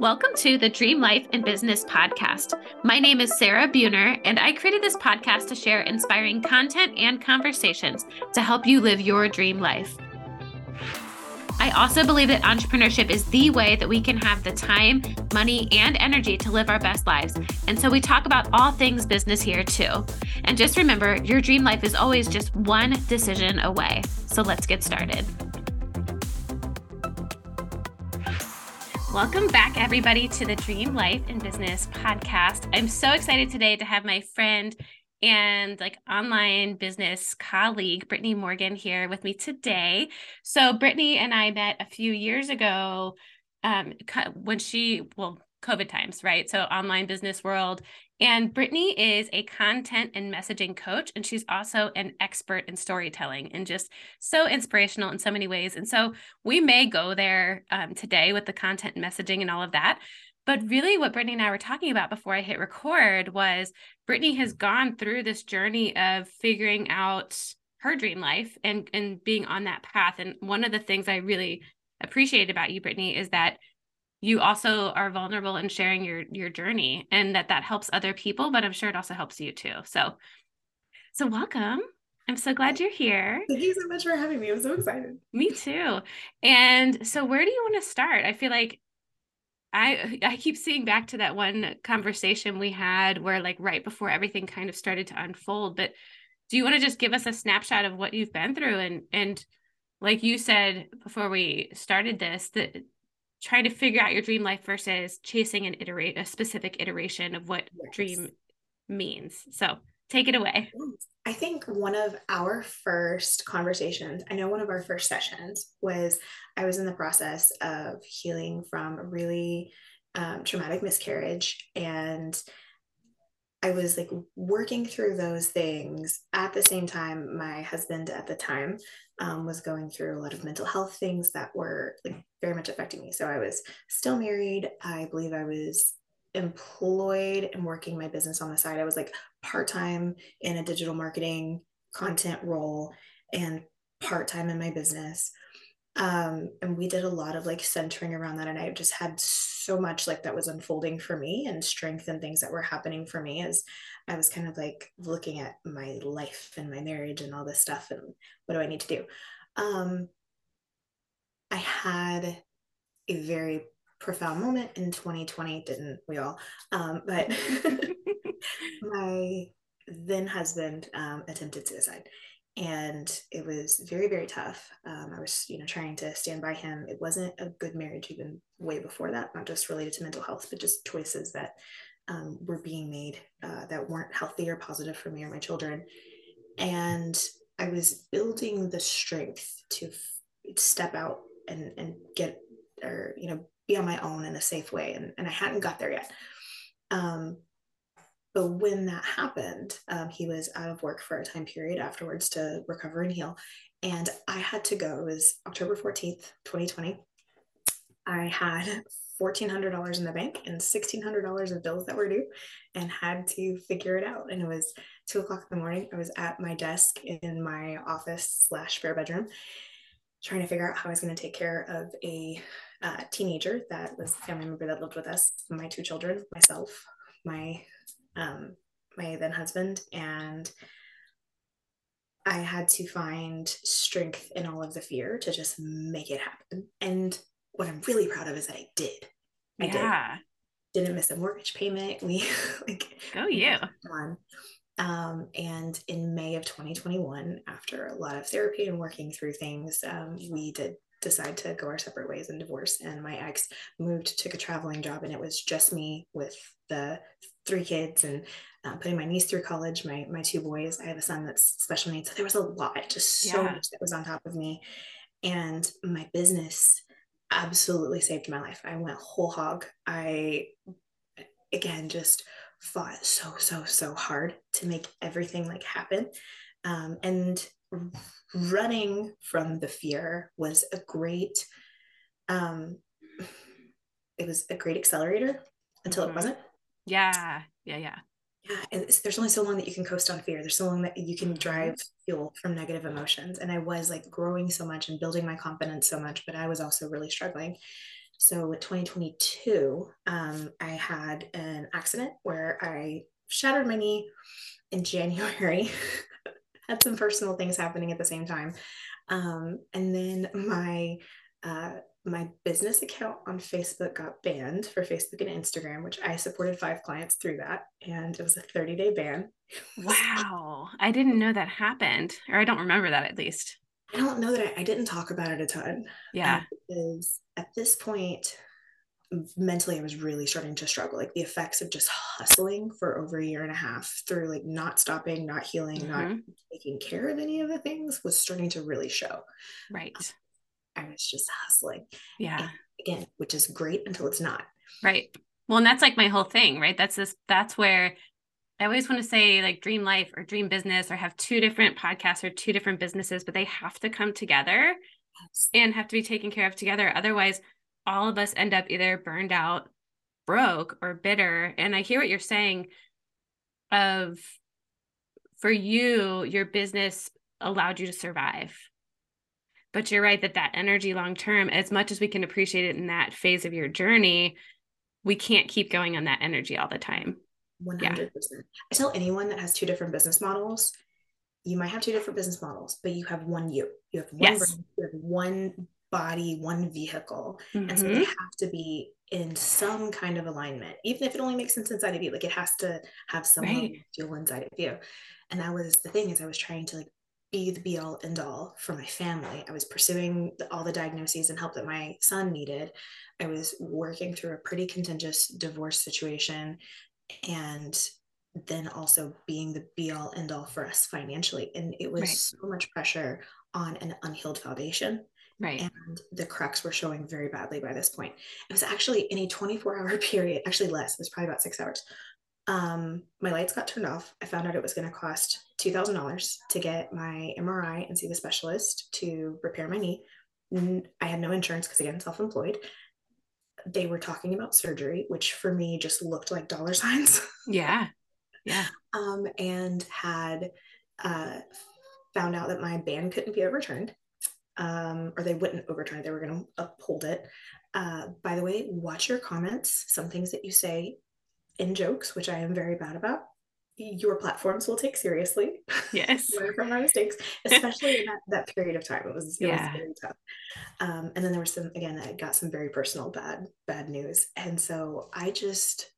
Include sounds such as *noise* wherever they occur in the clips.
Welcome to the Dream Life and Business Podcast. My name is Sarah Buhner, and I created this podcast to share inspiring content and conversations to help you live your dream life. I also believe that entrepreneurship is the way that we can have the time, money, and energy to live our best lives. And so we talk about all things business here too. And just remember, your dream life is always just one decision away. So let's get started. Welcome back, everybody, to the Dream Life and Business podcast. I'm so excited today to have my friend and like online business colleague, Brittany Morgan, here with me today. So, Brittany and I met a few years ago um, when she, well, COVID times, right? So, online business world. And Brittany is a content and messaging coach, and she's also an expert in storytelling and just so inspirational in so many ways. And so we may go there um, today with the content and messaging and all of that. But really, what Brittany and I were talking about before I hit record was Brittany has gone through this journey of figuring out her dream life and and being on that path. And one of the things I really appreciate about you, Brittany, is that you also are vulnerable in sharing your your journey and that that helps other people but i'm sure it also helps you too. So so welcome. I'm so glad you're here. Thank you so much for having me. I'm so excited. Me too. And so where do you want to start? I feel like I I keep seeing back to that one conversation we had where like right before everything kind of started to unfold but do you want to just give us a snapshot of what you've been through? And and like you said before we started this that trying to figure out your dream life versus chasing an iterate a specific iteration of what yes. dream means. So take it away. I think one of our first conversations, I know one of our first sessions was I was in the process of healing from a really um, traumatic miscarriage and I was like working through those things at the same time. My husband at the time um, was going through a lot of mental health things that were like very much affecting me. So I was still married. I believe I was employed and working my business on the side. I was like part time in a digital marketing content role and part time in my business um, and we did a lot of like centering around that and i just had so much like that was unfolding for me and strength and things that were happening for me as i was kind of like looking at my life and my marriage and all this stuff and what do i need to do? Um, i had a very profound moment in 2020 didn't we all? Um, but *laughs* *laughs* my then husband um, attempted suicide and it was very very tough. Um, i was you know trying to stand by him. It wasn't a good marriage even way before that not just related to mental health but just choices that um, were being made uh, that weren't healthy or positive for me or my children. And i was building the strength to f- step out and and get or you know be on my own in a safe way and, and i hadn't got there yet. Um, but when that happened, um, he was out of work for a time period afterwards to recover and heal. And I had to go. It was October 14th, 2020. I had $1,400 in the bank and $1,600 of bills that were due and had to figure it out. And it was two o'clock in the morning. I was at my desk in my office slash spare bedroom trying to figure out how I was going to take care of a uh, teenager that was a family member that lived with us, my two children, myself, my um, my then husband, and I had to find strength in all of the fear to just make it happen. And what I'm really proud of is that I did. I yeah. did. Didn't miss a mortgage payment. *laughs* We like oh yeah. Um, and in May of 2021, after a lot of therapy and working through things, um, we did decide to go our separate ways and divorce. And my ex moved, took a traveling job, and it was just me with the three kids and uh, putting my niece through college, my my two boys. I have a son that's special needs. So there was a lot, just so yeah. much that was on top of me. And my business absolutely saved my life. I went whole hog. I again just fought so so so hard to make everything like happen. Um, and running from the fear was a great um, it was a great accelerator until mm-hmm. it wasn't yeah, yeah, yeah. Yeah, and there's only so long that you can coast on fear. There's so long that you can mm-hmm. drive fuel from negative emotions. And I was like growing so much and building my confidence so much, but I was also really struggling. So with 2022, um, I had an accident where I shattered my knee in *laughs* January. *laughs* had some personal things happening at the same time. Um, and then my uh, my business account on Facebook got banned for Facebook and Instagram, which I supported five clients through that. And it was a 30 day ban. Wow. I didn't know that happened, or I don't remember that at least. I don't know that I, I didn't talk about it a ton. Yeah. Um, because at this point, mentally, I was really starting to struggle. Like the effects of just hustling for over a year and a half through like not stopping, not healing, mm-hmm. not taking care of any of the things was starting to really show. Right. I was just hustling. Yeah. And again, which is great until it's not. Right. Well, and that's like my whole thing, right? That's this, that's where I always want to say like dream life or dream business or have two different podcasts or two different businesses, but they have to come together yes. and have to be taken care of together. Otherwise, all of us end up either burned out, broke, or bitter. And I hear what you're saying of for you, your business allowed you to survive. But you're right that that energy long term, as much as we can appreciate it in that phase of your journey, we can't keep going on that energy all the time. 100%. Yeah. I tell anyone that has two different business models, you might have two different business models, but you have one you. You have one yes. brand, you have one body, one vehicle. Mm-hmm. And so they mm-hmm. have to be in some kind of alignment, even if it only makes sense inside of you. Like it has to have some right. feel inside of you. And that was the thing is I was trying to like be the be all end all for my family. I was pursuing the, all the diagnoses and help that my son needed. I was working through a pretty contentious divorce situation and then also being the be all end all for us financially. And it was right. so much pressure on an unhealed foundation. Right. And the cracks were showing very badly by this point. It was actually in a 24 hour *laughs* period, actually less, it was probably about six hours. Um, my lights got turned off. I found out it was going to cost $2,000 to get my MRI and see the specialist to repair my knee. I had no insurance because, again, self employed they were talking about surgery, which for me just looked like dollar *laughs* signs. Yeah. Yeah. um, and had uh, found out that my ban couldn't be overturned, um, or they wouldn't overturn it, they were going to uphold it. Uh, by the way, watch your comments, some things that you say in jokes, which I am very bad about your platforms will take seriously. Yes. *laughs* Learn from our mistakes, especially in that, that period of time. It was, it yeah. was very tough. Um, and then there was some, again, I got some very personal bad, bad news. And so I just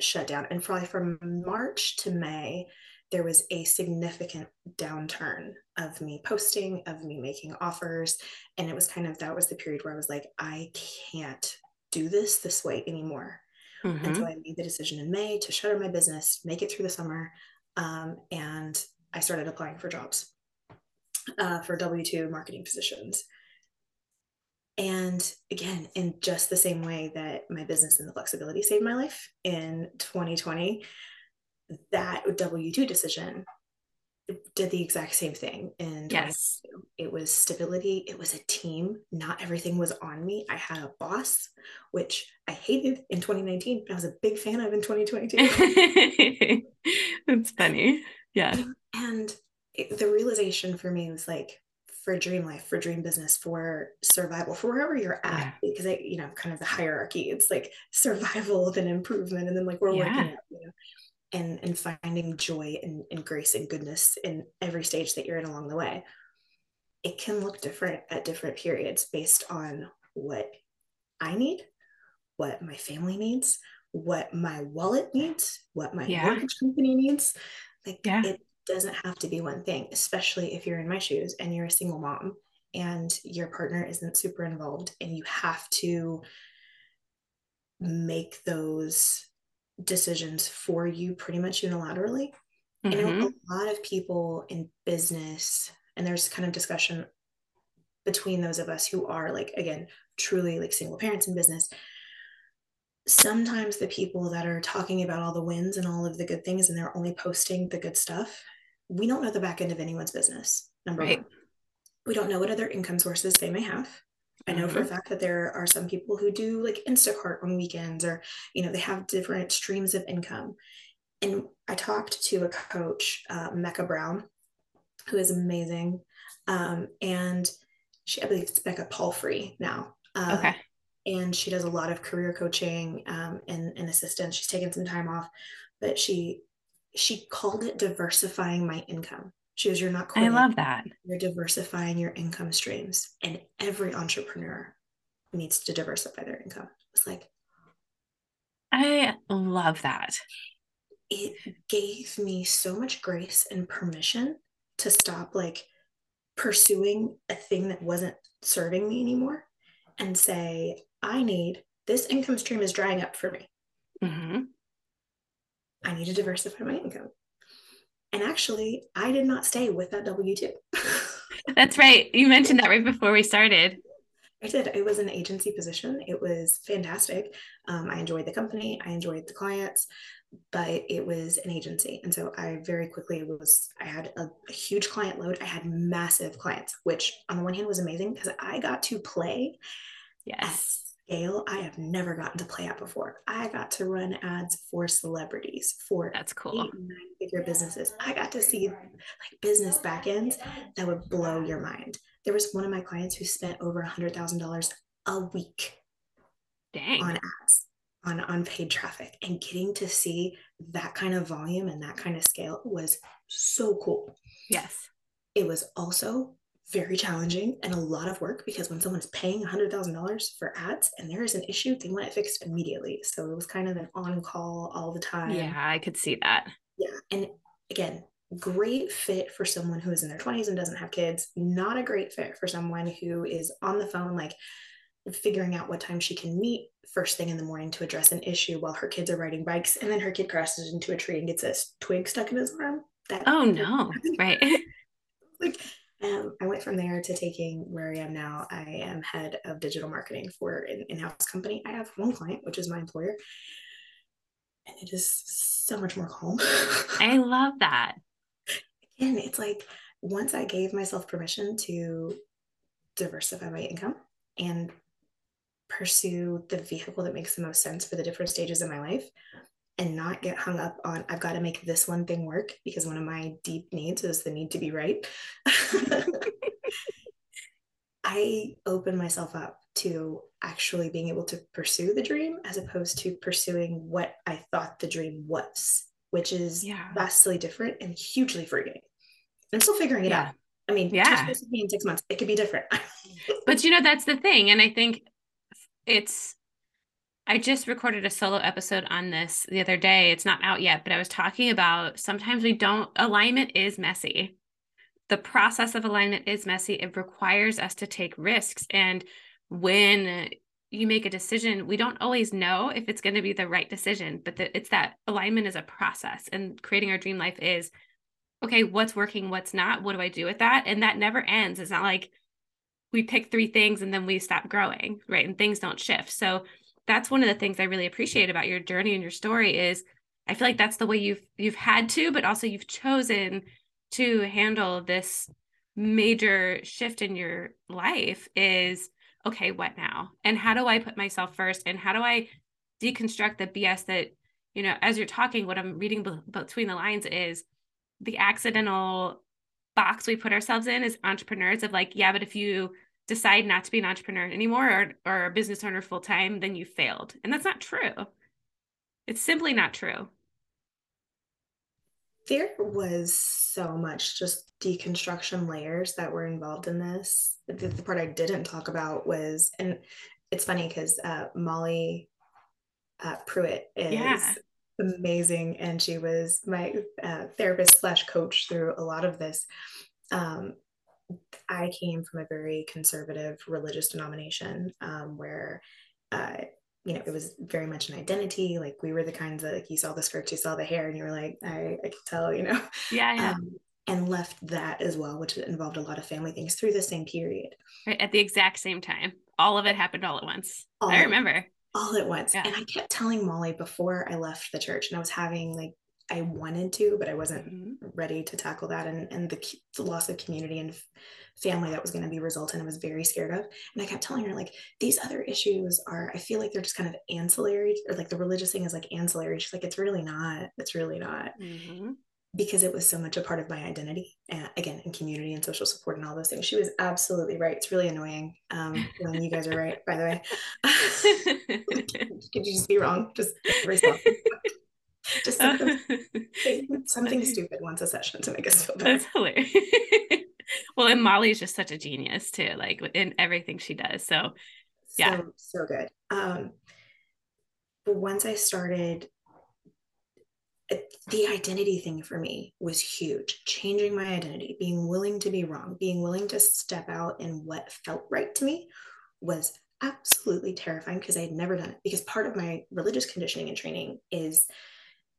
shut down. And probably from March to May, there was a significant downturn of me posting, of me making offers. And it was kind of, that was the period where I was like, I can't do this this way anymore. Mm-hmm. And so I made the decision in May to shutter my business, make it through the summer, um, and I started applying for jobs uh, for W 2 marketing positions. And again, in just the same way that my business and the flexibility saved my life in 2020, that W 2 decision did the exact same thing and yes. it was stability. It was a team. Not everything was on me. I had a boss which i hated in 2019 but i was a big fan of in 2022 it's *laughs* funny. Yeah. And it, the realization for me was like for dream life for dream business for survival for wherever you're at yeah. because I, you know kind of the hierarchy it's like survival then improvement and then like we're yeah. working at you know and and finding joy and, and grace and goodness in every stage that you're in along the way it can look different at different periods based on what i need what my family needs what my wallet needs what my yeah. mortgage company needs like yeah. it doesn't have to be one thing especially if you're in my shoes and you're a single mom and your partner isn't super involved and you have to make those decisions for you pretty much unilaterally. Mm-hmm. You know, a lot of people in business, and there's kind of discussion between those of us who are like, again, truly like single parents in business. Sometimes the people that are talking about all the wins and all of the good things and they're only posting the good stuff, we don't know the back end of anyone's business. Number right. one, we don't know what other income sources they may have. I know for a mm-hmm. fact that there are some people who do like Instacart on weekends or, you know, they have different streams of income. And I talked to a coach, uh, Mecca Brown, who is amazing. Um, and she, I believe it's Becca Palfrey now. Uh, okay. And she does a lot of career coaching um, and, and assistance. She's taken some time off, but she she called it diversifying my income. She goes, You're not quitting. I love that. You're diversifying your income streams. And every entrepreneur needs to diversify their income. It's like, I love that. It gave me so much grace and permission to stop like pursuing a thing that wasn't serving me anymore and say, I need this income stream is drying up for me. Mm-hmm. I need to diversify my income. And actually, I did not stay with that W 2. *laughs* That's right. You mentioned that right before we started. I did. It was an agency position. It was fantastic. Um, I enjoyed the company, I enjoyed the clients, but it was an agency. And so I very quickly was, I had a, a huge client load. I had massive clients, which on the one hand was amazing because I got to play. Yes scale I have never gotten to play at before. I got to run ads for celebrities, for that's cool. Eight, nine figure businesses. I got to see like business backends that would blow your mind. There was one of my clients who spent over a hundred thousand dollars a week Dang. on ads, on on paid traffic, and getting to see that kind of volume and that kind of scale was so cool. Yes. It was also very challenging and a lot of work because when someone's paying $100,000 for ads and there is an issue, they want it fixed immediately. So it was kind of an on call all the time. Yeah, I could see that. Yeah. And again, great fit for someone who is in their 20s and doesn't have kids, not a great fit for someone who is on the phone, like figuring out what time she can meet first thing in the morning to address an issue while her kids are riding bikes and then her kid crashes into a tree and gets a twig stuck in his arm. That oh no, right. *laughs* like um, I went from there to taking where I am now. I am head of digital marketing for an in-house company. I have one client, which is my employer, and it is so much more calm. I love that. Again, it's like once I gave myself permission to diversify my income and pursue the vehicle that makes the most sense for the different stages of my life, and not get hung up on I've got to make this one thing work because one of my deep needs is the need to be right. *laughs* I open myself up to actually being able to pursue the dream as opposed to pursuing what I thought the dream was, which is yeah. vastly different and hugely freeing. I'm still figuring it yeah. out. I mean, yeah, in six months, it could be different. *laughs* but you know, that's the thing. And I think it's I just recorded a solo episode on this the other day. It's not out yet, but I was talking about sometimes we don't, alignment is messy. The process of alignment is messy. It requires us to take risks. And when you make a decision, we don't always know if it's going to be the right decision, but the, it's that alignment is a process. And creating our dream life is okay, what's working, what's not? What do I do with that? And that never ends. It's not like we pick three things and then we stop growing, right? And things don't shift. So, that's one of the things I really appreciate about your journey and your story is I feel like that's the way you've you've had to, but also you've chosen to handle this major shift in your life is okay, what now? And how do I put myself first? And how do I deconstruct the BS that, you know, as you're talking, what I'm reading be- between the lines is the accidental box we put ourselves in as entrepreneurs of like, yeah, but if you decide not to be an entrepreneur anymore or, or a business owner full time, then you failed. And that's not true. It's simply not true. There was so much just deconstruction layers that were involved in this. The, the part I didn't talk about was, and it's funny because uh, Molly uh, Pruitt is yeah. amazing, and she was my uh, therapist slash coach through a lot of this. Um, I came from a very conservative religious denomination um, where, uh, you know, it was very much an identity. Like we were the kinds that like you saw the skirts, you saw the hair, and you were like, I, I could tell, you know. Yeah, yeah. Um, and left that as well, which involved a lot of family things through the same period. Right at the exact same time. All of it happened all at once. All I remember. All at once. Yeah. And I kept telling Molly before I left the church, and I was having like I wanted to, but I wasn't mm-hmm. ready to tackle that and, and the, the loss of community and family that was going to be resultant. I was very scared of. And I kept telling her, like, these other issues are, I feel like they're just kind of ancillary, or like the religious thing is like ancillary. She's like, it's really not. It's really not. Mm-hmm. because it was so much a part of my identity and again in community and social support and all those things she was absolutely right it's really annoying um, when you guys are right by the way *laughs* *laughs* could you just be wrong just *laughs* just *laughs* something, something stupid once a session to make us feel better. That's hilarious. *laughs* Well and molly's just such a genius too like in everything she does so yeah. So, so good. Um but once i started the identity thing for me was huge. Changing my identity being willing to be wrong being willing to step out in what felt right to me was absolutely terrifying because i had never done it because part of my religious conditioning and training is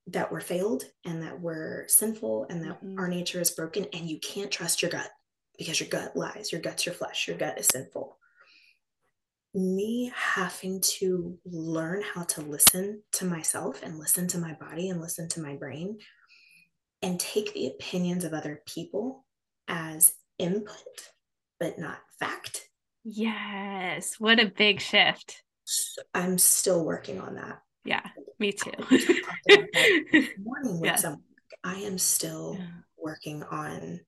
that we're failed and that we're sinful and that mm-hmm. our nature is broken and you can't trust your gut because your gut lies your gut's your flesh your gut is sinful me having to learn how to listen to myself and listen to my body and listen to my brain and take the opinions of other people as input but not fact. Yes. What a big shift. I'm still working on that. Yeah, me too. *laughs* morning with yeah. someone, I am still yeah. working on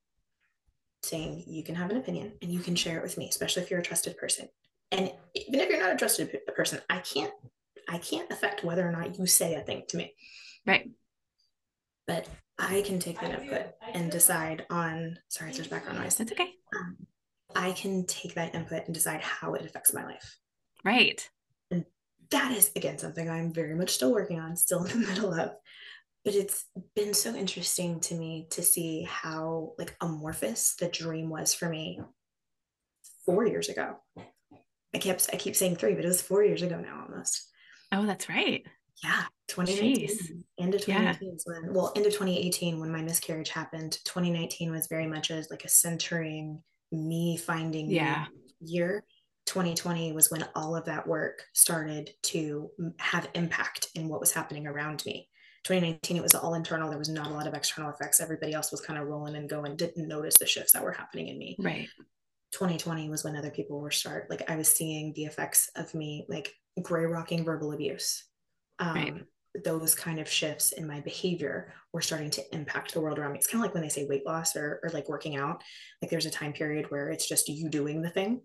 saying you can have an opinion and you can share it with me, especially if you're a trusted person. And even if you're not a trusted person i can't i can't affect whether or not you say a thing to me. Right. But i can take that input and decide on sorry there's background noise. That's okay. Um, i can take that input and decide how it affects my life. Right. and that is again something i'm very much still working on still in the *laughs* middle of but it's been so interesting to me to see how like amorphous the dream was for me four years ago I kept I keep saying three, but it was four years ago now almost. Oh, that's right. Yeah, 2019. End of 2019 yeah. is when well, end of 2018 when my miscarriage happened. 2019 was very much as like a centering me finding yeah year. 2020 was when all of that work started to have impact in what was happening around me. 2019 it was all internal there was not a lot of external effects everybody else was kind of rolling and going didn't notice the shifts that were happening in me right 2020 was when other people were start like I was seeing the effects of me like gray rocking verbal abuse. Um, right. Those kind of shifts in my behavior were starting to impact the world around me. It's kind of like when they say weight loss or, or like working out. Like there's a time period where it's just you doing the thing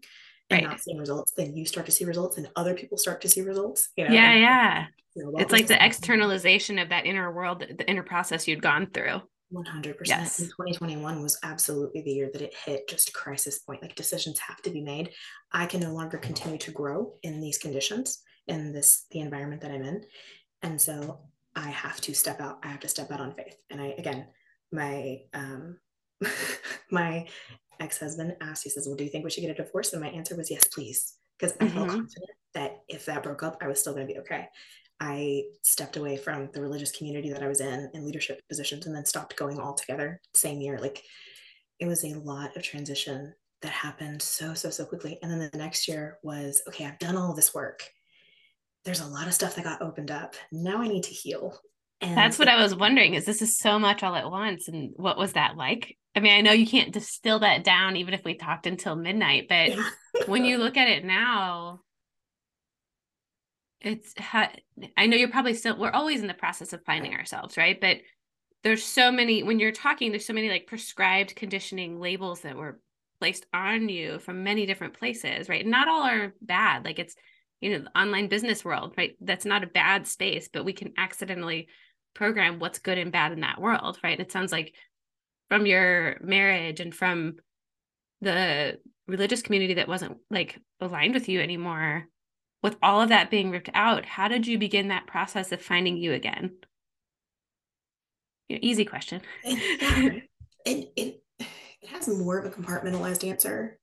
right. not seeing results. Then you start to see results, and other people start to see results. You know? Yeah, yeah. You know, it's like the externalization of that inner world, the inner process you'd gone through. 100%. Yes. And 2021 was absolutely the year that it hit just crisis point. Like decisions have to be made. I can no longer continue to grow in these conditions, in this, the environment that I'm in. And so I have to step out. I have to step out on faith. And I, again, my, um, *laughs* my ex-husband asked, he says, well, do you think we should get a divorce? And my answer was yes, please. Because I felt mm-hmm. confident that if that broke up, I was still going to be okay. I stepped away from the religious community that I was in in leadership positions and then stopped going altogether same year. Like it was a lot of transition that happened so, so, so quickly. And then the next year was okay, I've done all this work. There's a lot of stuff that got opened up. Now I need to heal. And that's what I was wondering is this is so much all at once. And what was that like? I mean, I know you can't distill that down even if we talked until midnight, but when you *laughs* look at it now, it's ha- i know you're probably still we're always in the process of finding ourselves right? But there's so many when you're talking there's so many like prescribed conditioning labels that were placed on you from many different places right? Not all are bad like it's you know the online business world right? That's not a bad space but we can accidentally program what's good and bad in that world right? It sounds like from your marriage and from the religious community that wasn't like aligned with you anymore with all of that being ripped out, how did you begin that process of finding you again? easy question. it, *laughs* it, it, it has more of a compartmentalized answer.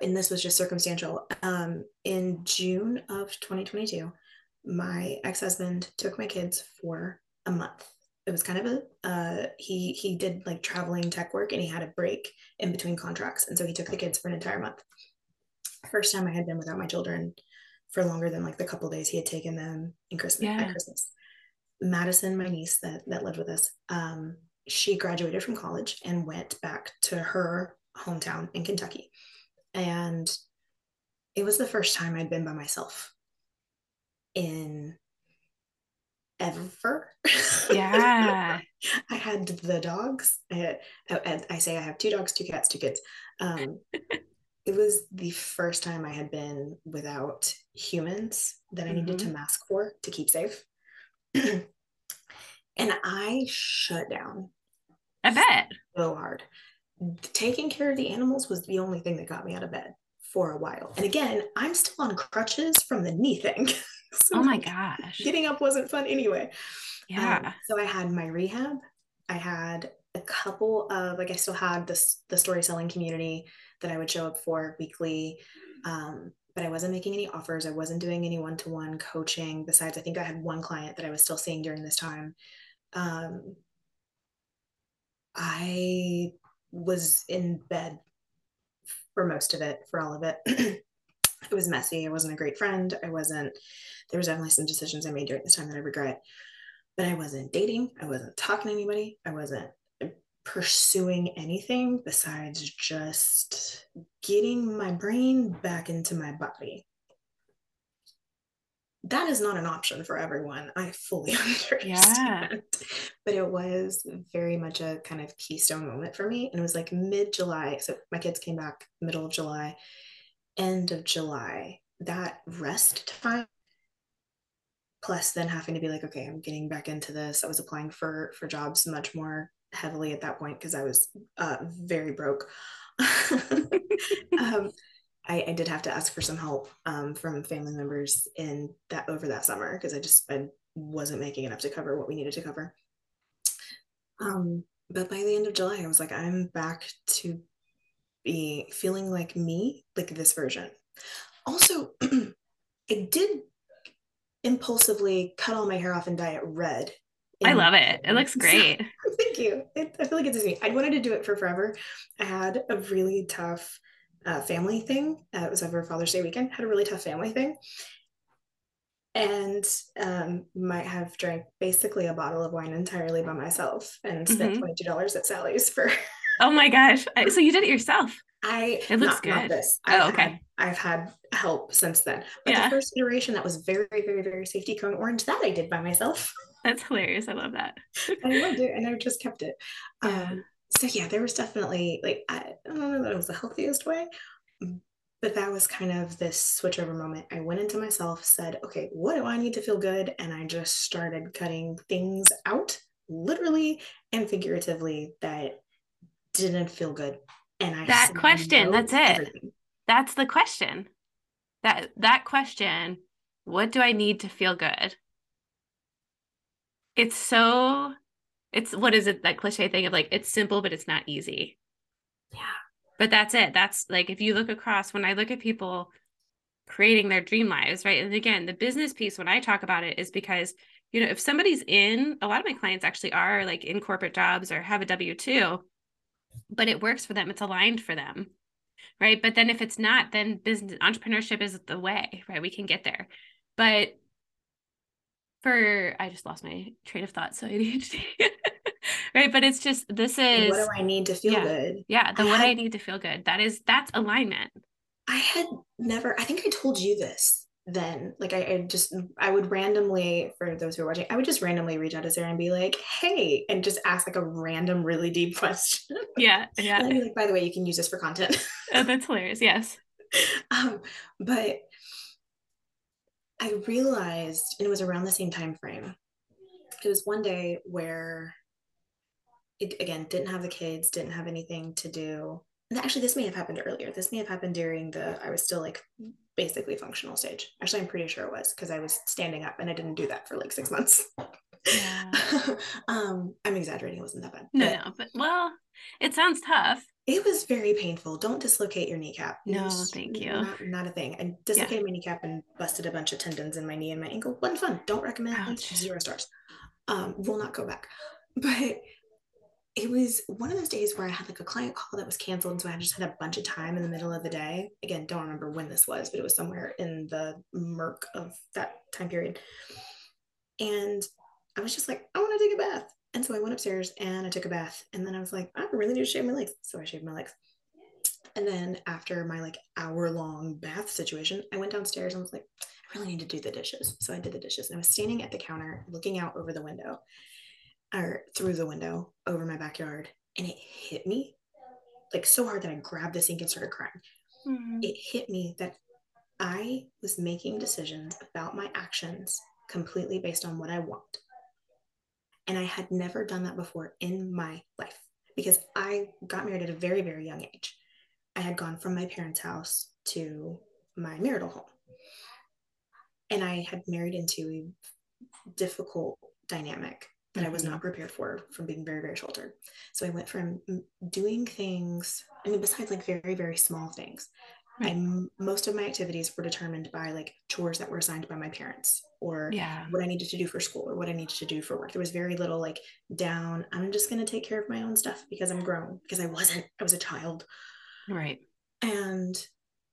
And this was just circumstantial. Um, in June of 2022, my ex-husband took my kids for a month. It was kind of a uh, he he did like traveling tech work and he had a break in between contracts, and so he took the kids for an entire month. First time I had been without my children for longer than like the couple days he had taken them in Christmas yeah. at Christmas. Madison, my niece that that lived with us, um, she graduated from college and went back to her hometown in Kentucky. And it was the first time I'd been by myself in ever. Yeah. *laughs* I had the dogs. I, had, I, I, say I have two dogs, two cats, two kids. Um, *laughs* it was the first time I had been without humans that I mm-hmm. needed to mm-hmm. mask for to keep safe. *clears throat* and I shut down. I bet. So hard. Taking care of the animals was the only thing that got me out of bed for a while. And again, I'm still on crutches from the knee thing. *laughs* *laughs* so oh my gosh. Getting up wasn't fun anyway. Yeah. Um, so I had my rehab. I had a couple of like I still had this the story selling community that I would show up for weekly. Um, but I wasn't making any offers. I wasn't doing any one to one coaching. Besides, I think I had one client that I was still seeing during this time. Um, I was in bed for most of it, for all of it. *clears throat* it was messy. I wasn't a great friend. I wasn't, there was definitely some decisions I made during this time that I regret, but I wasn't dating. I wasn't talking to anybody. I wasn't pursuing anything besides just getting my brain back into my body. That is not an option for everyone. I fully *laughs* understand. Yeah. But it was very much a kind of keystone moment for me. And it was like mid July. So my kids came back middle of July, end of July. That rest time plus then having to be like okay i'm getting back into this i was applying for for jobs much more heavily at that point because I was uh, very broke. *laughs* um, I, I, did have to ask for some help um, from family members in that over that summer because I just I wasn't making enough to cover what we needed to cover. Um, but by the end of July, I was like, I'm back to be feeling like me, like this version. Also, *clears throat* I did impulsively cut all my hair off and dye it red I love it. It looks *laughs* great. Thank you. It, I feel like it's me. I wanted to do it for forever. I had a really tough uh, family thing. Uh, it was over Father's Day weekend. Had a really tough family thing, and um, might have drank basically a bottle of wine entirely by myself and spent mm-hmm. twenty two dollars at Sally's for. *laughs* oh my gosh! So you did it yourself. I it looks not, good. Not this. Oh, I've okay. Had, I've had help since then, but yeah. the first iteration that was very, very, very safety cone orange that I did by myself. That's hilarious. I love that. *laughs* I loved it, and I just kept it. Um, so yeah, there was definitely like I, I don't know that it was the healthiest way, but that was kind of this switch over moment. I went into myself, said, "Okay, what do I need to feel good?" And I just started cutting things out, literally and figuratively, that didn't feel good. And I that question. that's it. Everything. That's the question. That that question. What do I need to feel good? it's so it's what is it that cliche thing of like it's simple but it's not easy yeah but that's it that's like if you look across when i look at people creating their dream lives right and again the business piece when i talk about it is because you know if somebody's in a lot of my clients actually are like in corporate jobs or have a w2 but it works for them it's aligned for them right but then if it's not then business entrepreneurship is the way right we can get there but for I just lost my train of thought, so ADHD. *laughs* right. But it's just this is what do I need to feel yeah, good? Yeah, the I what had, I need to feel good. That is that's alignment. I had never, I think I told you this then. Like I, I just I would randomly, for those who are watching, I would just randomly reach out to Sarah and be like, hey, and just ask like a random, really deep *laughs* question. Yeah. Yeah. and I'd be like, by the way, you can use this for content. *laughs* oh, that's hilarious. Yes. um, but I realized, and it was around the same time frame. It was one day where it again didn't have the kids, didn't have anything to do. And actually, this may have happened earlier. This may have happened during the I was still like basically functional stage. Actually, I'm pretty sure it was because I was standing up and I didn't do that for like six months. Yeah. *laughs* um, I'm exaggerating. It wasn't that bad. No, but, no, but well, it sounds tough. It was very painful. Don't dislocate your kneecap. No, thank you. Not, not, a thing. I dislocated yeah. my kneecap and busted a bunch of tendons in my knee and my ankle. Wasn't fun. Don't recommend. Ouch. Zero stars. Um, will not go back. *laughs* But it was one of those days where I had like a client call that was canceled. And so I just had a bunch of time in the middle of the day. Again, don't remember when this was, but it was somewhere in the murk of that time period. And I was just like, I want to take a bath. And so I went upstairs and I took a bath. And then I was like, I really need to shave my legs. So I shaved my legs. And then after my like hour long bath situation, I went downstairs and was like, I really need to do the dishes. So I did the dishes and I was standing at the counter looking out over the window or through the window over my backyard. And it hit me like so hard that I grabbed the sink and started crying. Mm-hmm. It hit me that I was making decisions about my actions completely based on what I want. And I had never done that before in my life because I got married at a very, very young age. I had gone from my parents' house to my marital home. And I had married into a difficult dynamic that. I was not prepared for from being very, very sheltered. So I went from doing things, I mean, besides like very, very small things, Right. Most of my activities were determined by like chores that were assigned by my parents or yeah. what I needed to do for school or what I needed to do for work. There was very little like down, I'm just going to take care of my own stuff because I'm grown, because I wasn't, I was a child. Right. And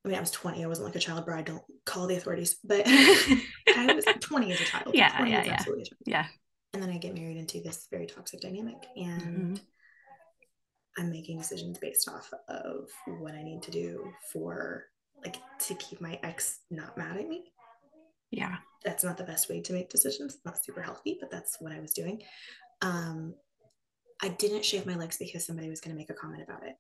I mean, I was 20. I wasn't like a child bride. Don't call the authorities, but *laughs* *laughs* I was 20 as a child. Yeah. Yeah. Yeah. yeah. And then I get married into this very toxic dynamic. And mm-hmm I'm making decisions based off of what I need to do for like to keep my ex not mad at me. Yeah. That's not the best way to make decisions. Not super healthy, but that's what I was doing. Um, I didn't shave my legs because somebody was going to make a comment about it.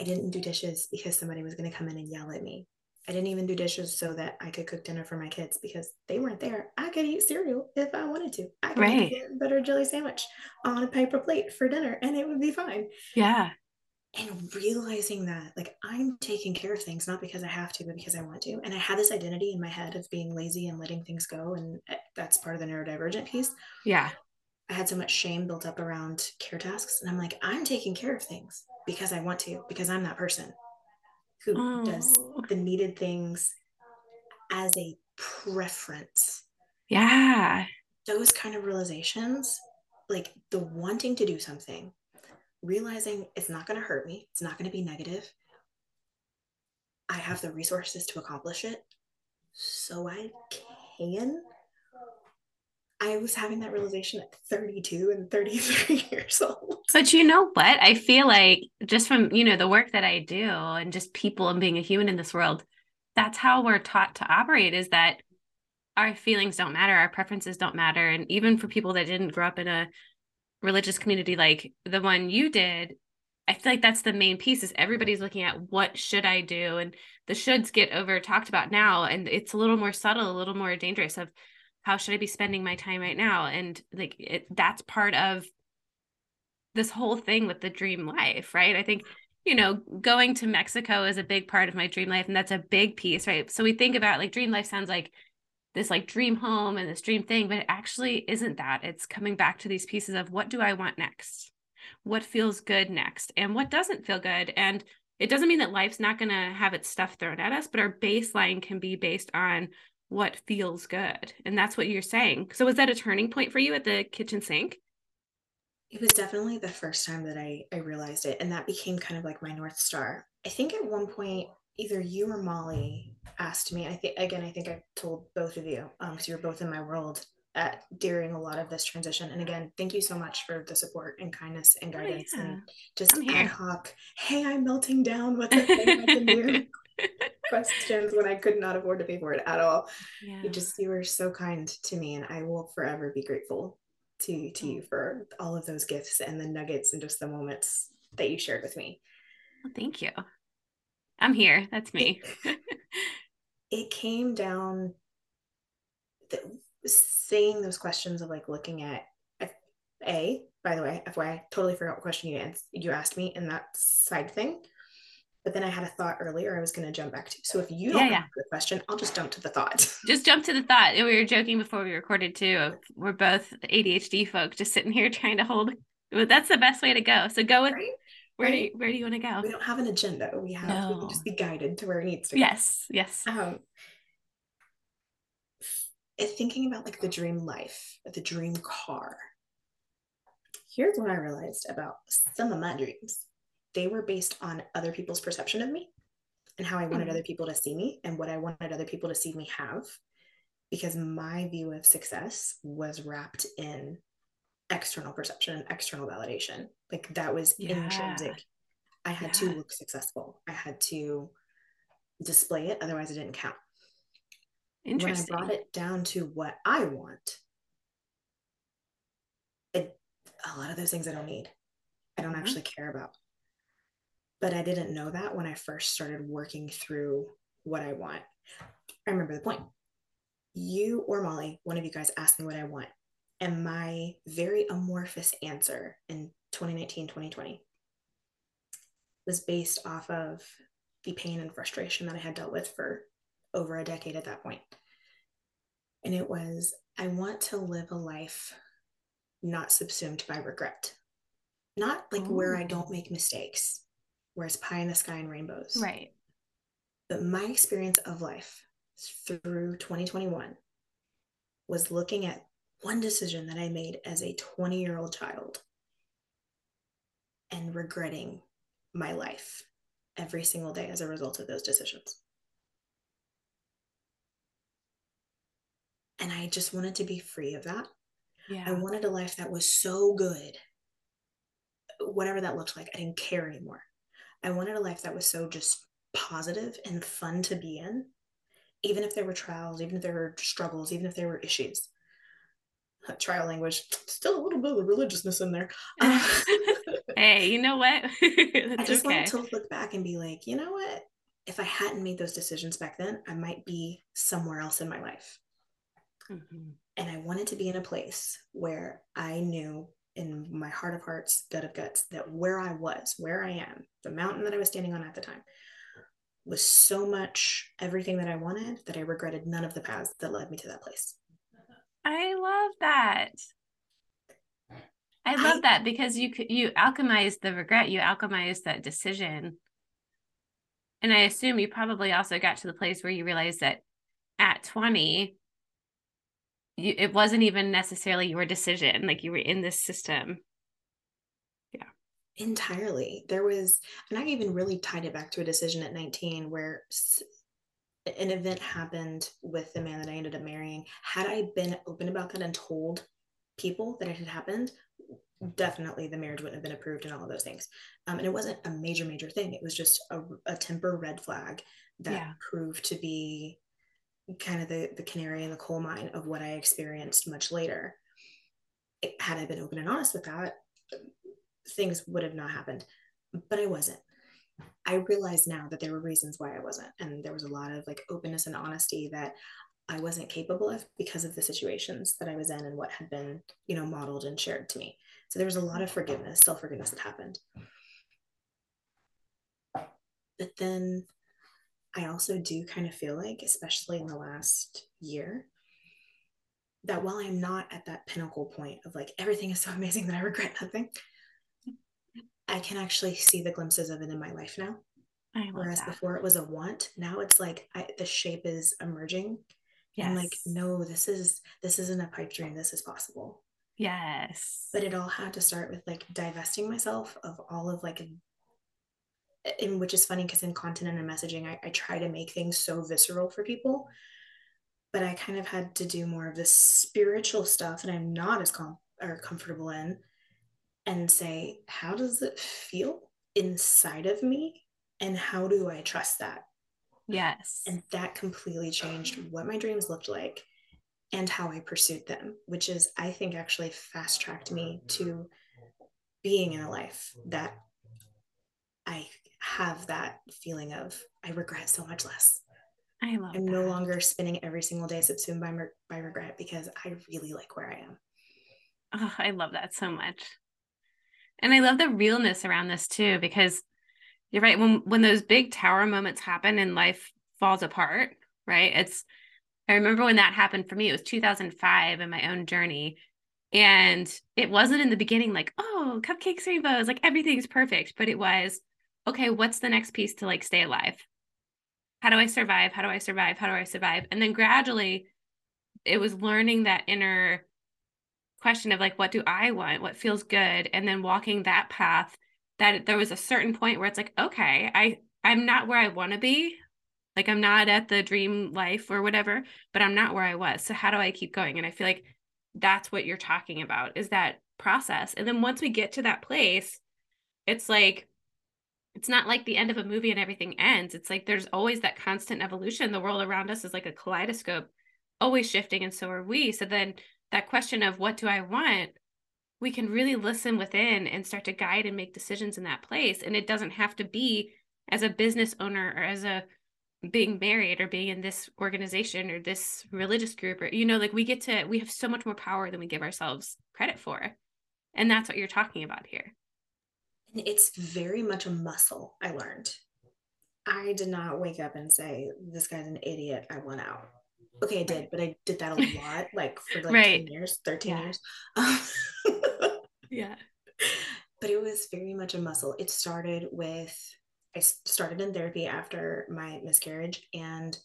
I didn't do dishes because somebody was going to come in and yell at me. I didn't even do dishes so that I could cook dinner for my kids because they weren't there. I could eat cereal if I wanted to. I could right. eat a butter jelly sandwich on a paper plate for dinner and it would be fine. Yeah. And realizing that, like, I'm taking care of things not because I have to, but because I want to. And I had this identity in my head of being lazy and letting things go. And eh, that's part of the neurodivergent piece. Yeah. I had so much shame built up around care tasks. And I'm like, I'm taking care of things because I want to, because I'm that person who oh. does the needed things as a preference. Yeah. Those kind of realizations, like the wanting to do something, realizing it's not going to hurt me, it's not going to be negative. I have the resources to accomplish it. So I can. I was having that realization at 32 and 33 *laughs* years old. But you know what? I feel like just from, you know, the work that I do and just people and being a human in this world, that's how we're taught to operate is that our feelings don't matter, our preferences don't matter. And even for people that didn't grow up in a religious community like the one you did, I feel like that's the main piece is everybody's looking at what should I do? And the shoulds get over talked about now. And it's a little more subtle, a little more dangerous of how should i be spending my time right now? And like it, that's part of this whole thing with the dream life right? I think you know going to mexico is a big part of my dream life and that's a big piece right? So we think about like dream life sounds like this like dream home and this dream thing but it actually isn't that. It's coming back to these pieces of what do i want next? What feels good next and what doesn't feel good? And it doesn't mean that life's not going to have its stuff thrown at us but our baseline can be based on what feels good. And that's what you're saying. So was that a turning point for you at the kitchen sink? It was definitely the first time that I, I realized it. And that became kind of like my North Star. I think at one point, either you or Molly asked me, I think, again, I think I told both of you, because um, you were both in my world at, during a lot of this transition. And again, thank you so much for the support and kindness and oh, guidance oh, yeah. and just ad hoc, hey, I'm melting down. What's the thing I can do? *laughs* questions when I could not afford to pay for it at all. Yeah. You just you were so kind to me and I will forever be grateful to to you for all of those gifts and the nuggets and just the moments that you shared with me. Well, thank you. I'm here. That's me. it came down the, saying those questions of like looking at a by the way FYI totally forgot what question you you asked me in that side thing but then I had a thought earlier I was going to jump back to. So if you don't yeah, yeah. the question, I'll just jump to the thought. *laughs* Just jump to the thought. And we were joking before we recorded too. We're both ADHD folk just sitting here *laughs* trying to hold. That's the best way to go. So go with right? where right. do you, where do you want to go? We don't have an agenda. We have no. we can just be guided to where it needs to. Be. Yes. Yes. Um, thinking about like the dream life, the dream car. Here's what I realized about some of my dreams they were based on other people's perception of me and how I wanted mm-hmm. other people to see me and what I wanted other people to see me have. Because my view of success was wrapped in external perception and external validation. Like that was yeah. intrinsic I had yeah. to look successful. I had to display it, otherwise, it didn't count. Interesting. When I brought it down to what I want, it, a lot of those things I don't need, I don't mm-hmm. actually care about. But I didn't know that when I first started working through what I want. I remember the point. You or Molly, one of you guys asked me what I want. And my very amorphous answer in 2019, 2020 was based off of the pain and frustration that I had dealt with for over a decade at that point. And it was, I want to live a life not subsumed by regret, not like where I oh. don't make mistakes, where it's pie in the sky and rainbows. Right. But my experience of life through 2021 was looking at one decision that I made as a 20 year old child and regretting my life every single day as a result of those decisions. And I just wanted to be free of that. Yeah. I wanted a life that was so good, whatever that looked like. I didn't care anymore. I wanted a life that was so just positive and fun to be in, even if there were trials, even if there were struggles, even if there were issues. Trial language, still a little bit of religiousness in there. *laughs* Uh, hey, you know what? *laughs* I just okay. wanted to look back and be like, you know what? If I hadn't made those decisions back then, I might be somewhere else in my life. Mm-hmm. And I wanted to be in a place where I knew in my heart of hearts, gut of guts, that where I was, where I am, the mountain that I was standing on at the time, was so much everything that I wanted that I regretted none of the paths that led me to that place. I love that. I love I, that because you you alchemize the regret, you alchemize that decision. And I assume you probably also got to the place where you realized that at 20 you, it wasn't even necessarily your decision like you were in this system. Yeah. Entirely. There was and I even really tied it back to a decision at 19 where an event happened with the man that I ended up marrying. Had I been open about that and told people that it had happened, definitely the marriage wouldn't have been approved and all of those things. Um, and it wasn't a major, major thing. It was just a, a temper red flag that yeah. proved to be kind of the, the canary in the coal mine of what I experienced much later. It, had I been open and honest with that, things would have not happened. But I wasn't. I realize now that there were reasons why I wasn't. And there was a lot of like openness and honesty that I wasn't capable of because of the situations that I was in and what had been, you know, modeled and shared to me. So there was a lot of forgiveness, self forgiveness that happened. But then I also do kind of feel like, especially in the last year, that while I'm not at that pinnacle point of like everything is so *laughs* amazing that I regret nothing, I can actually see the glimpses of it in my life now. Whereas that. before it was a want, now it's like I, the shape is emerging. Yes. And like, no, this is this isn't a pipe dream. This is possible. Yes. But it all had to start with like divesting myself of all of like and which is funny because in content and messaging I, I try to make things so visceral for people but i kind of had to do more of the spiritual stuff that i'm not as com- or comfortable in and say how does it feel inside of me? And how do i trust that? Yes. And that completely changed what my dreams looked like and how i pursued them which is i think actually fast tracked me to being in a life that i have that feeling of I regret so much less. I love. I'm that. no longer spending every single day subsumed by by regret because I really like where I am. Oh, I love that so much, and I love the realness around this too because you're right when when those big tower moments happen and life falls apart. Right? It's I remember when that happened for me. It was 2005 in my own journey. And it wasn't in the beginning like, oh, cupcakes, rainbows, like everything's perfect. But it was, okay, what's the next piece to like stay alive? How do I survive? How do I survive? How do I survive? And then gradually it was learning that inner question of like, what do I want? What feels good? And then walking that path that there was a certain point where it's like, okay, I, I'm not where I want to be. Like I'm not at the dream life or whatever, but I'm not where I was. So how do I keep going? And I feel like that's what you're talking about is that process. And then once we get to that place, it's like it's not like the end of a movie and everything ends. It's like there's always that constant evolution. The world around us is like a kaleidoscope, always shifting, and so are we. So then that question of what do I want, we can really listen within and start to guide and make decisions in that place. And it doesn't have to be as a business owner or as a being married or being in this organization or this religious group or you know like we get to we have so much more power than we give ourselves credit for and that's what you're talking about here it's very much a muscle I learned. I did not wake up and say, This guy's an idiot. I want out. Okay, I did, but I did that a *laughs* lot, like for like right. 10 years, 13 yeah. years. *laughs* yeah. But it was very much a muscle. It started with, I started in therapy after my miscarriage. And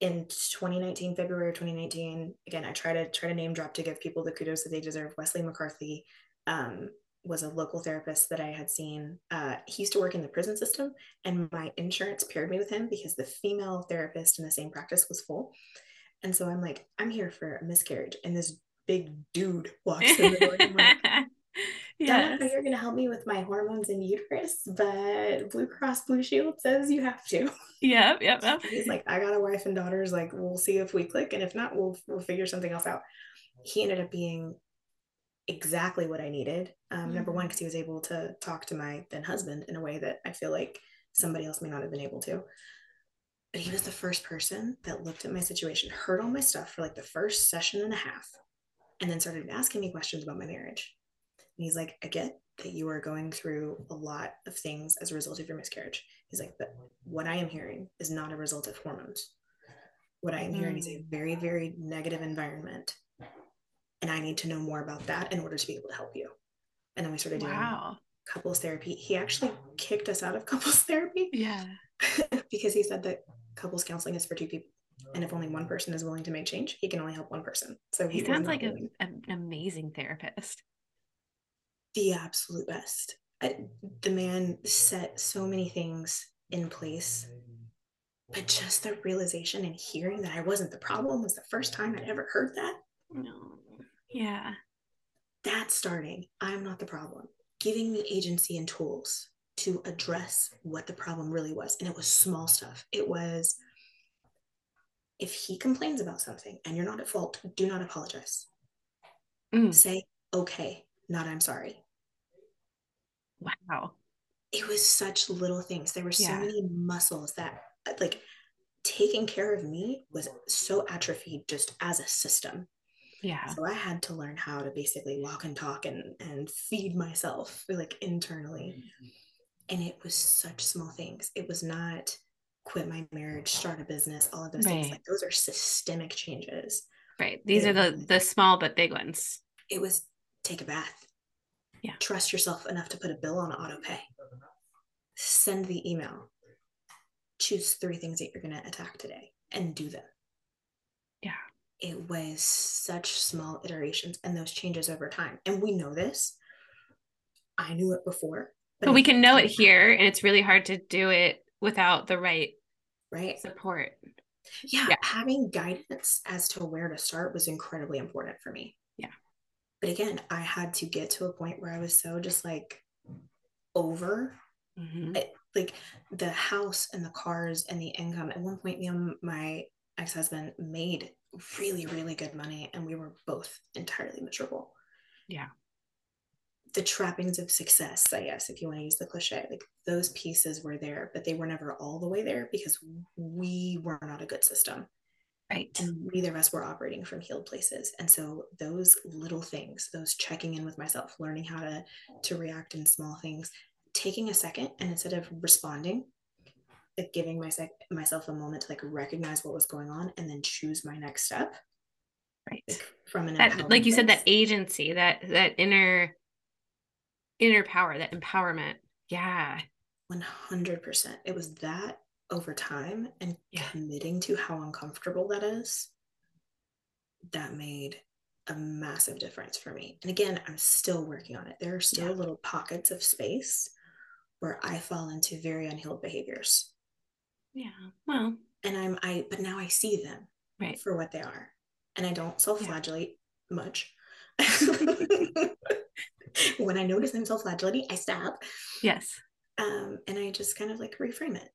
in 2019, February 2019, again, I try to try to name drop to give people the kudos that they deserve. Wesley McCarthy um, was a local therapist that I had seen. Uh, he used to work in the prison system, and my insurance paired me with him because the female therapist in the same practice was full. And so I'm like, I'm here for a miscarriage, and this big dude walks in the door. And I'm like, *laughs* yes. you're going to help me with my hormones and uterus, but Blue Cross Blue Shield says you have to. Yep, yep, yep. He's like, I got a wife and daughters. Like, we'll see if we click, and if not, we'll we'll figure something else out. He ended up being exactly what I needed. Um, mm-hmm. Number one, because he was able to talk to my then husband in a way that I feel like somebody else may not have been able to. But he was the first person that looked at my situation, heard all my stuff for like the first session and a half, and then started asking me questions about my marriage. And he's like, I get that you are going through a lot of things as a result of your miscarriage. He's like, but what I am hearing is not a result of hormones. What I am hearing is a mm. very, very negative environment and I need to know more about that in order to be able to help you. And then we started doing wow. couples therapy. He actually kicked us out of *laughs* couples therapy. Yeah. *laughs* because he said that couples counseling is for two people. And if only one person is willing to make change, he can only help one person. So he, he sounds like a, an amazing therapist. The absolute best. I, the man set so many things in place but just the realization and hearing that I wasn't the problem was the first time I'd ever heard that. No. Yeah. That's starting. I'm not the problem. Giving me agency and tools to address what the problem really was. And it was small stuff. It was if he complains about something and you're not at fault, do not apologize. Mm. Say, okay, not I'm sorry. Wow. It was such little things. There were so yeah. many muscles that, like, taking care of me was so atrophied just as a system yeah. So I had to learn how to basically walk and talk and and feed myself like internally. Mm-hmm. And it was such small things. It was not quit my marriage, start a business, all of those right. things. Like those are systemic changes. Right. These it, are the the small but big ones. It was take a bath. Yeah. Trust yourself enough to put a bill on auto pay. Send the email. Choose three things that you're going to attack today and do them. It was such small iterations and those changes over time. And we know this. I knew it before. But, but we can know it here and it's really hard to do it without the right right support. Yeah, yeah, having guidance as to where to start was incredibly important for me. Yeah. But again, I had to get to a point where I was so just like over mm-hmm. I, like the house and the cars and the income. At one point, me and my ex-husband made really, really good money, and we were both entirely miserable. Yeah. The trappings of success, I guess, if you want to use the cliche, like those pieces were there, but they were never all the way there because we were not a good system. Right. And neither of us were operating from healed places. And so those little things, those checking in with myself, learning how to to react in small things, taking a second and instead of responding, giving myself myself a moment to like recognize what was going on and then choose my next step. Right. Like, from an that, like you place. said that agency that that inner inner power that empowerment. Yeah. 100% it was that over time and yeah. committing to how uncomfortable that is that made a massive difference for me. And again i'm still working on it. There are still yeah. little pockets of space where i fall into very unhealed behaviors yeah. Well, and I'm I but now I see them right for what they are. And I don't self-flagellate yeah. much. *laughs* *laughs* when I notice I'm self-flagellating, I stop. Yes. Um, and I just kind of like reframe it.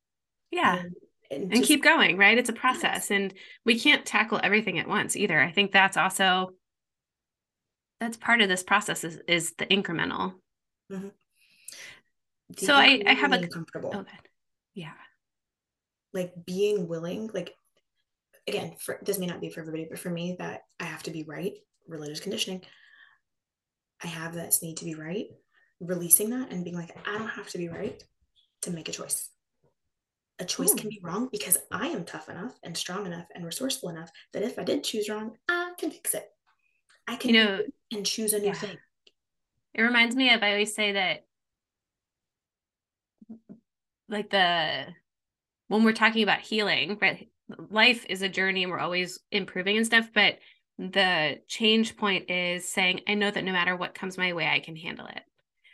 Yeah. And, and, and just, keep going, right? It's a process yes. and we can't tackle everything at once either. I think that's also that's part of this process is, is the incremental. Mm-hmm. so I, I have a comfortable. Oh, yeah. Like being willing, like again, for, this may not be for everybody, but for me, that I have to be right, religious conditioning. I have that need to be right, releasing that and being like, I don't have to be right to make a choice. A choice Ooh. can hmm. be wrong because I am tough enough and strong enough and resourceful enough that if I did choose wrong, I can fix it. I can you know and choose a new yeah. thing. It reminds me of I always say that like the when we're talking about healing, right? Life is a journey and we're always improving and stuff, but the change point is saying, I know that no matter what comes my way, I can handle it.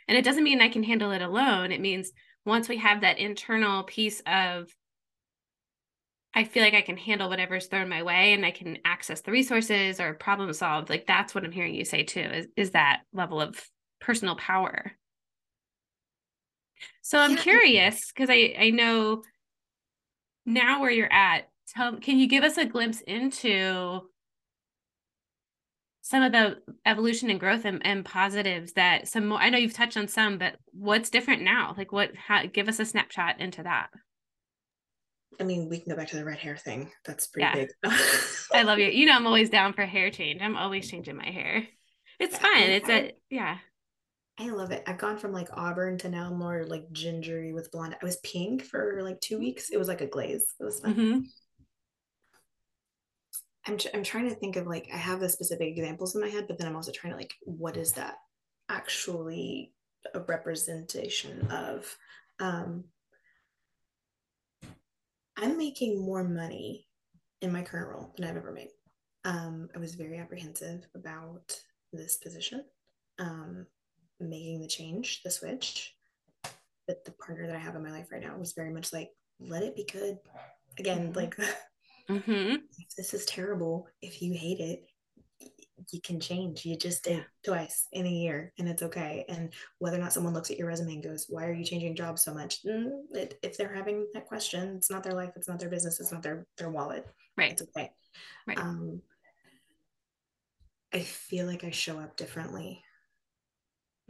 And it doesn't mean I can handle it alone. It means once we have that internal piece of I feel like I can handle whatever's thrown my way and I can access the resources or problem solve. Like that's what I'm hearing you say too, is, is that level of personal power. So I'm yeah. curious because I, I know now where you're at. Tell, can you give us a glimpse into some of the evolution and growth and, and positives that some more, I know you've touched on some, but what's different now? Like what, how, give us a snapshot into that. I mean, we can go back to the red hair thing. That's pretty yeah. big. *laughs* I love *laughs* you. You know, I'm always down for hair change. I'm always changing my hair. It's fun. It's a yeah. I love it. I've gone from like auburn to now more like gingery with blonde. I was pink for like two weeks. It was like a glaze. It was fun. Mm-hmm. I'm, I'm trying to think of like, I have the specific examples in my head, but then I'm also trying to like, what is that actually a representation of? Um, I'm making more money in my current role than I've ever made. Um, I was very apprehensive about this position, um, making the change, the switch. But the partner that I have in my life right now was very much like, let it be good. Again, mm-hmm. like, *laughs* mm-hmm. this is terrible. If you hate it, you can change. You just did twice in a year and it's okay. And whether or not someone looks at your resume and goes, Why are you changing jobs so much? Mm, it, if they're having that question, it's not their life, it's not their business, it's not their their wallet. Right. It's okay. Right. Um, I feel like I show up differently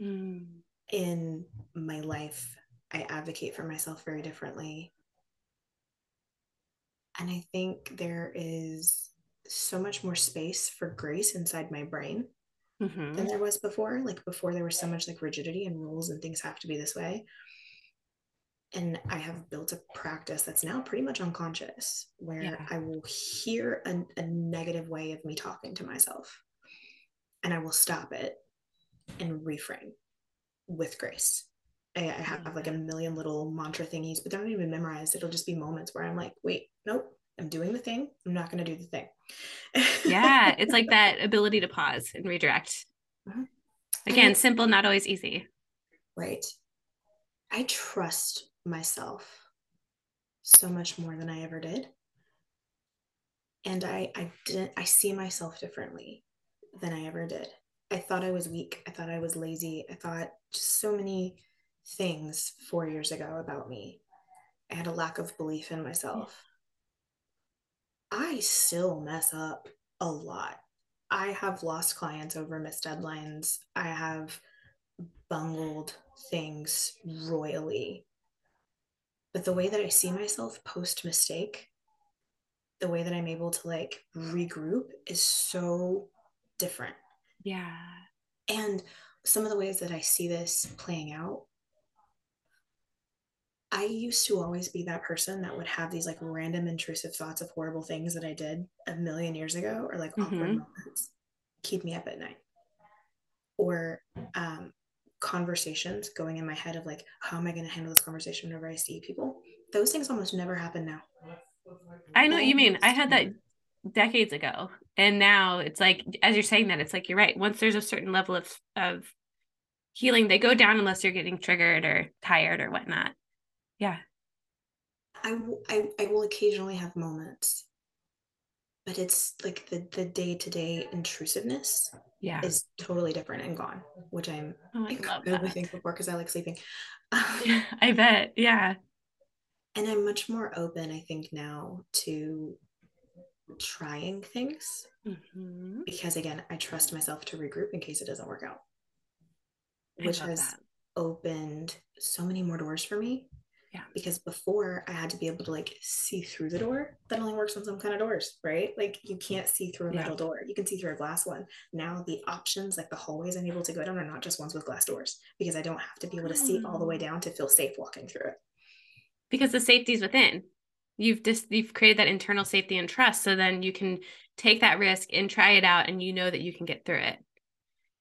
mm. in my life. I advocate for myself very differently. And I think there is so much more space for grace inside my brain mm-hmm. than there was before. Like before, there was so much like rigidity and rules and things have to be this way. And I have built a practice that's now pretty much unconscious where yeah. I will hear a, a negative way of me talking to myself and I will stop it and reframe with grace. I, I have like a million little mantra thingies, but they're not even memorized. It'll just be moments where I'm like, wait, nope, I'm doing the thing. I'm not going to do the thing. yeah, it's like *laughs* that ability to pause and redirect. Uh-huh. Again, and, simple, not always easy. Right. I trust myself so much more than I ever did. And I I didn't I see myself differently than I ever did. I thought I was weak. I thought I was lazy. I thought just so many things 4 years ago about me. I had a lack of belief in myself. I still mess up a lot. I have lost clients over missed deadlines. I have bungled things royally. But the way that I see myself post mistake, the way that I'm able to like regroup is so different. Yeah. And some of the ways that I see this playing out I used to always be that person that would have these like random intrusive thoughts of horrible things that I did a million years ago or like awkward mm-hmm. moments keep me up at night. Or um, conversations going in my head of like, how am I going to handle this conversation whenever I see people? Those things almost never happen now. I know what you mean. I had that decades ago. And now it's like, as you're saying that, it's like, you're right. Once there's a certain level of, of healing, they go down unless you're getting triggered or tired or whatnot. Yeah. I, I, I will occasionally have moments, but it's like the the day-to-day intrusiveness yeah is totally different and gone which i'm oh, I that. thankful for because i like sleeping yeah, *laughs* i bet yeah and i'm much more open i think now to trying things mm-hmm. because again i trust myself to regroup in case it doesn't work out which has that. opened so many more doors for me yeah. Because before I had to be able to like see through the door. That only works on some kind of doors, right? Like you can't see through a yeah. metal door. You can see through a glass one. Now the options, like the hallways I'm able to go down, are not just ones with glass doors because I don't have to be able to see all the way mm. down to feel safe walking through it. Because the safety's within. You've just you've created that internal safety and trust. So then you can take that risk and try it out and you know that you can get through it.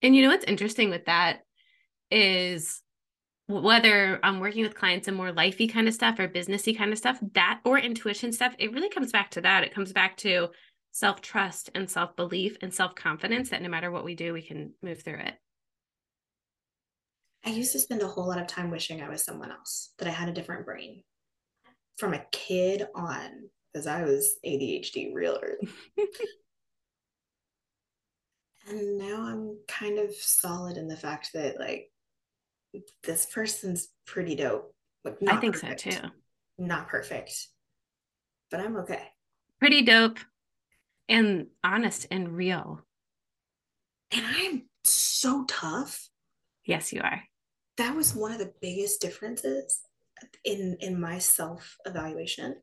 And you know what's interesting with that is whether I'm working with clients in more lifey kind of stuff or businessy kind of stuff, that or intuition stuff, it really comes back to that. It comes back to self trust and self belief and self confidence that no matter what we do, we can move through it. I used to spend a whole lot of time wishing I was someone else, that I had a different brain from a kid on, because I was ADHD real early. *laughs* and now I'm kind of solid in the fact that, like, this person's pretty dope. I think perfect. so too. Not perfect, but I'm okay. Pretty dope and honest and real. And I'm so tough. Yes, you are. That was one of the biggest differences in in my self evaluation.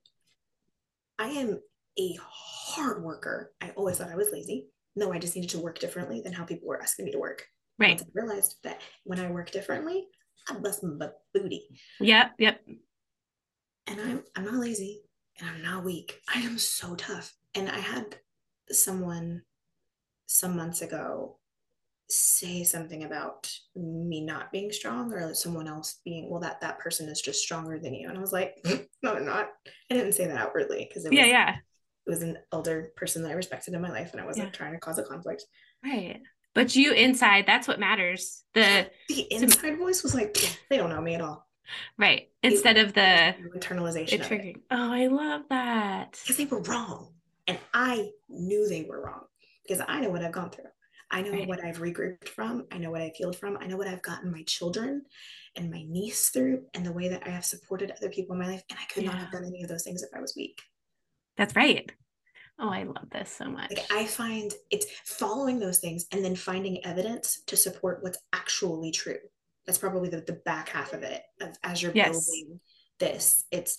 I am a hard worker. I always thought I was lazy. No, I just needed to work differently than how people were asking me to work. Right. I realized that when I work differently, I bust my booty. Yep. Yep. And I'm I'm not lazy and I'm not weak. I am so tough. And I had someone some months ago say something about me not being strong or someone else being well that that person is just stronger than you and i was like *laughs* no they're not i didn't say that outwardly because it was, yeah yeah it was an elder person that i respected in my life and i wasn't yeah. trying to cause a conflict right but you inside, that's what matters. The the inside to, voice was like, they don't know me at all. Right. Instead it, of the internalization. It oh, I love that. Because they were wrong. And I knew they were wrong because I know what I've gone through. I know right. what I've regrouped from. I know what I've healed from. I know what I've gotten my children and my niece through and the way that I have supported other people in my life. And I could yeah. not have done any of those things if I was weak. That's right. Oh, I love this so much. Like I find it's following those things and then finding evidence to support what's actually true. That's probably the, the back half of it. Of, as you're yes. building this, it's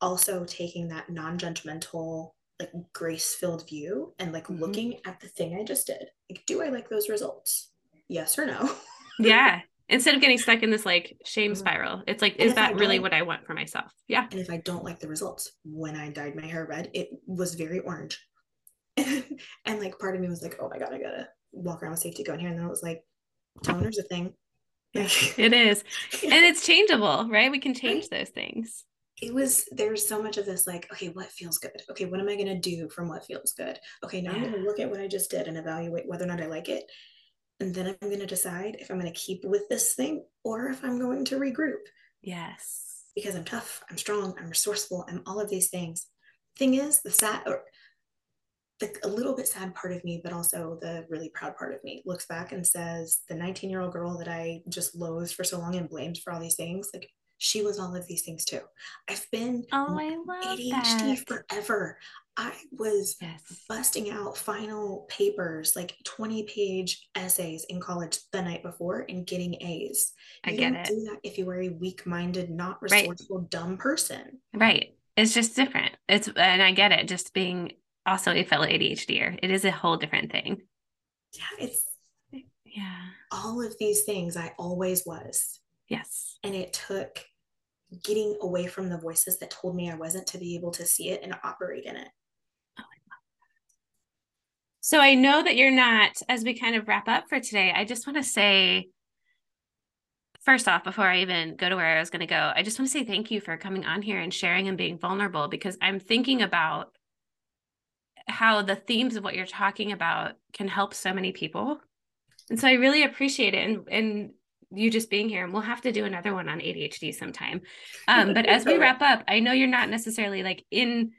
also taking that non-judgmental, like grace-filled view and like mm-hmm. looking at the thing I just did. Like, do I like those results? Yes or no? *laughs* yeah instead of getting stuck in this like shame mm-hmm. spiral it's like and is that really what i want for myself yeah and if i don't like the results when i dyed my hair red it was very orange *laughs* and like part of me was like oh my god i gotta walk around with safety going here and then it was like toner's a thing it is *laughs* and it's changeable right we can change those things it was there's so much of this like okay what feels good okay what am i going to do from what feels good okay now yeah. i'm going to look at what i just did and evaluate whether or not i like it and then I'm going to decide if I'm going to keep with this thing or if I'm going to regroup. Yes. Because I'm tough, I'm strong, I'm resourceful, I'm all of these things. Thing is, the sad or the a little bit sad part of me, but also the really proud part of me looks back and says, the 19 year old girl that I just loathed for so long and blamed for all these things, like she was all of these things too. I've been oh, I love ADHD that. forever. I was yes. busting out final papers, like 20 page essays in college the night before and getting A's. You I get it. do that if you were a weak minded, not resourceful, right. dumb person. Right. It's just different. It's, and I get it. Just being also a fellow ADHDer, it is a whole different thing. Yeah. It's, yeah. All of these things I always was. Yes. And it took getting away from the voices that told me I wasn't to be able to see it and operate in it. So I know that you're not, as we kind of wrap up for today, I just want to say, first off, before I even go to where I was going to go, I just want to say thank you for coming on here and sharing and being vulnerable because I'm thinking about how the themes of what you're talking about can help so many people. And so I really appreciate it. And, and you just being here and we'll have to do another one on ADHD sometime. Um, but as we wrap up, I know you're not necessarily like in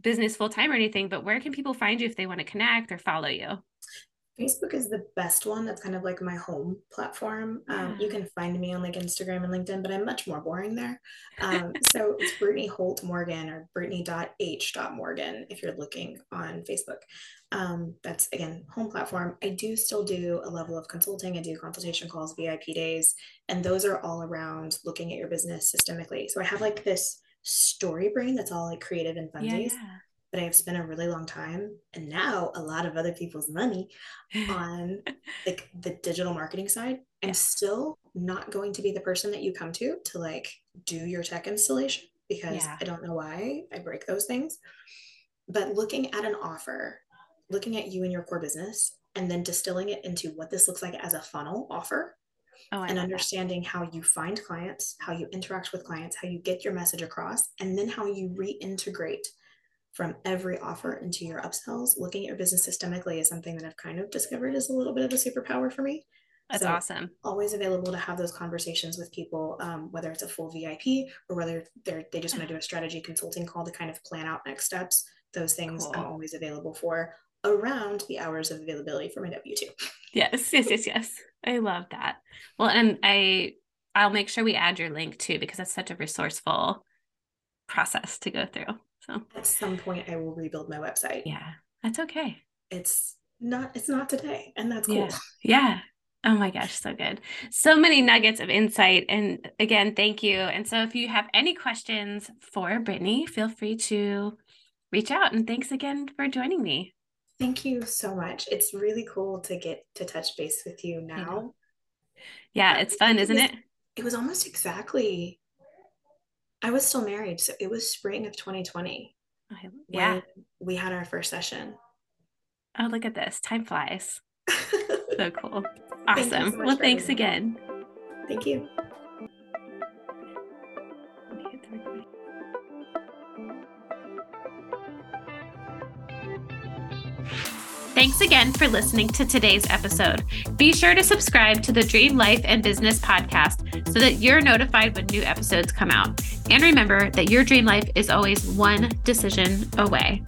business full time or anything, but where can people find you if they want to connect or follow you? Facebook is the best one. That's kind of like my home platform. Um, you can find me on like Instagram and LinkedIn, but I'm much more boring there. *laughs* Um, so it's Brittany Holt Morgan or Brittany.h.morgan if you're looking on Facebook. Um, that's again home platform. I do still do a level of consulting. I do consultation calls, VIP days, and those are all around looking at your business systemically. So I have like this story brain that's all like creative and fun yeah, days. Yeah but I have spent a really long time and now a lot of other people's money on *laughs* like the digital marketing side. I'm still not going to be the person that you come to to like do your tech installation because yeah. I don't know why I break those things. But looking at an offer, looking at you and your core business, and then distilling it into what this looks like as a funnel offer Oh, and understanding that. how you find clients, how you interact with clients, how you get your message across, and then how you reintegrate from every offer into your upsells, looking at your business systemically is something that I've kind of discovered is a little bit of a superpower for me. That's so awesome. Always available to have those conversations with people, um, whether it's a full VIP or whether they're they just want to do a strategy consulting call to kind of plan out next steps. Those things cool. I'm always available for around the hours of availability for my W two. Yes, yes, yes, yes. I love that. Well, and I I'll make sure we add your link too because that's such a resourceful process to go through. So at some point I will rebuild my website. Yeah. That's okay. It's not it's not today. And that's cool. Yeah. yeah. Oh my gosh, so good. So many nuggets of insight. And again, thank you. And so if you have any questions for Brittany, feel free to reach out. And thanks again for joining me. Thank you so much. It's really cool to get to touch base with you now. Yeah, it's fun, isn't it? It was almost exactly I was still married. So it was spring of 2020. yeah. we had our first session. Oh, look at this. Time flies. *laughs* so cool. Awesome. Thank so well, thanks again. Thank you. Thanks again for listening to today's episode. Be sure to subscribe to the Dream Life and Business podcast so that you're notified when new episodes come out. And remember that your dream life is always one decision away.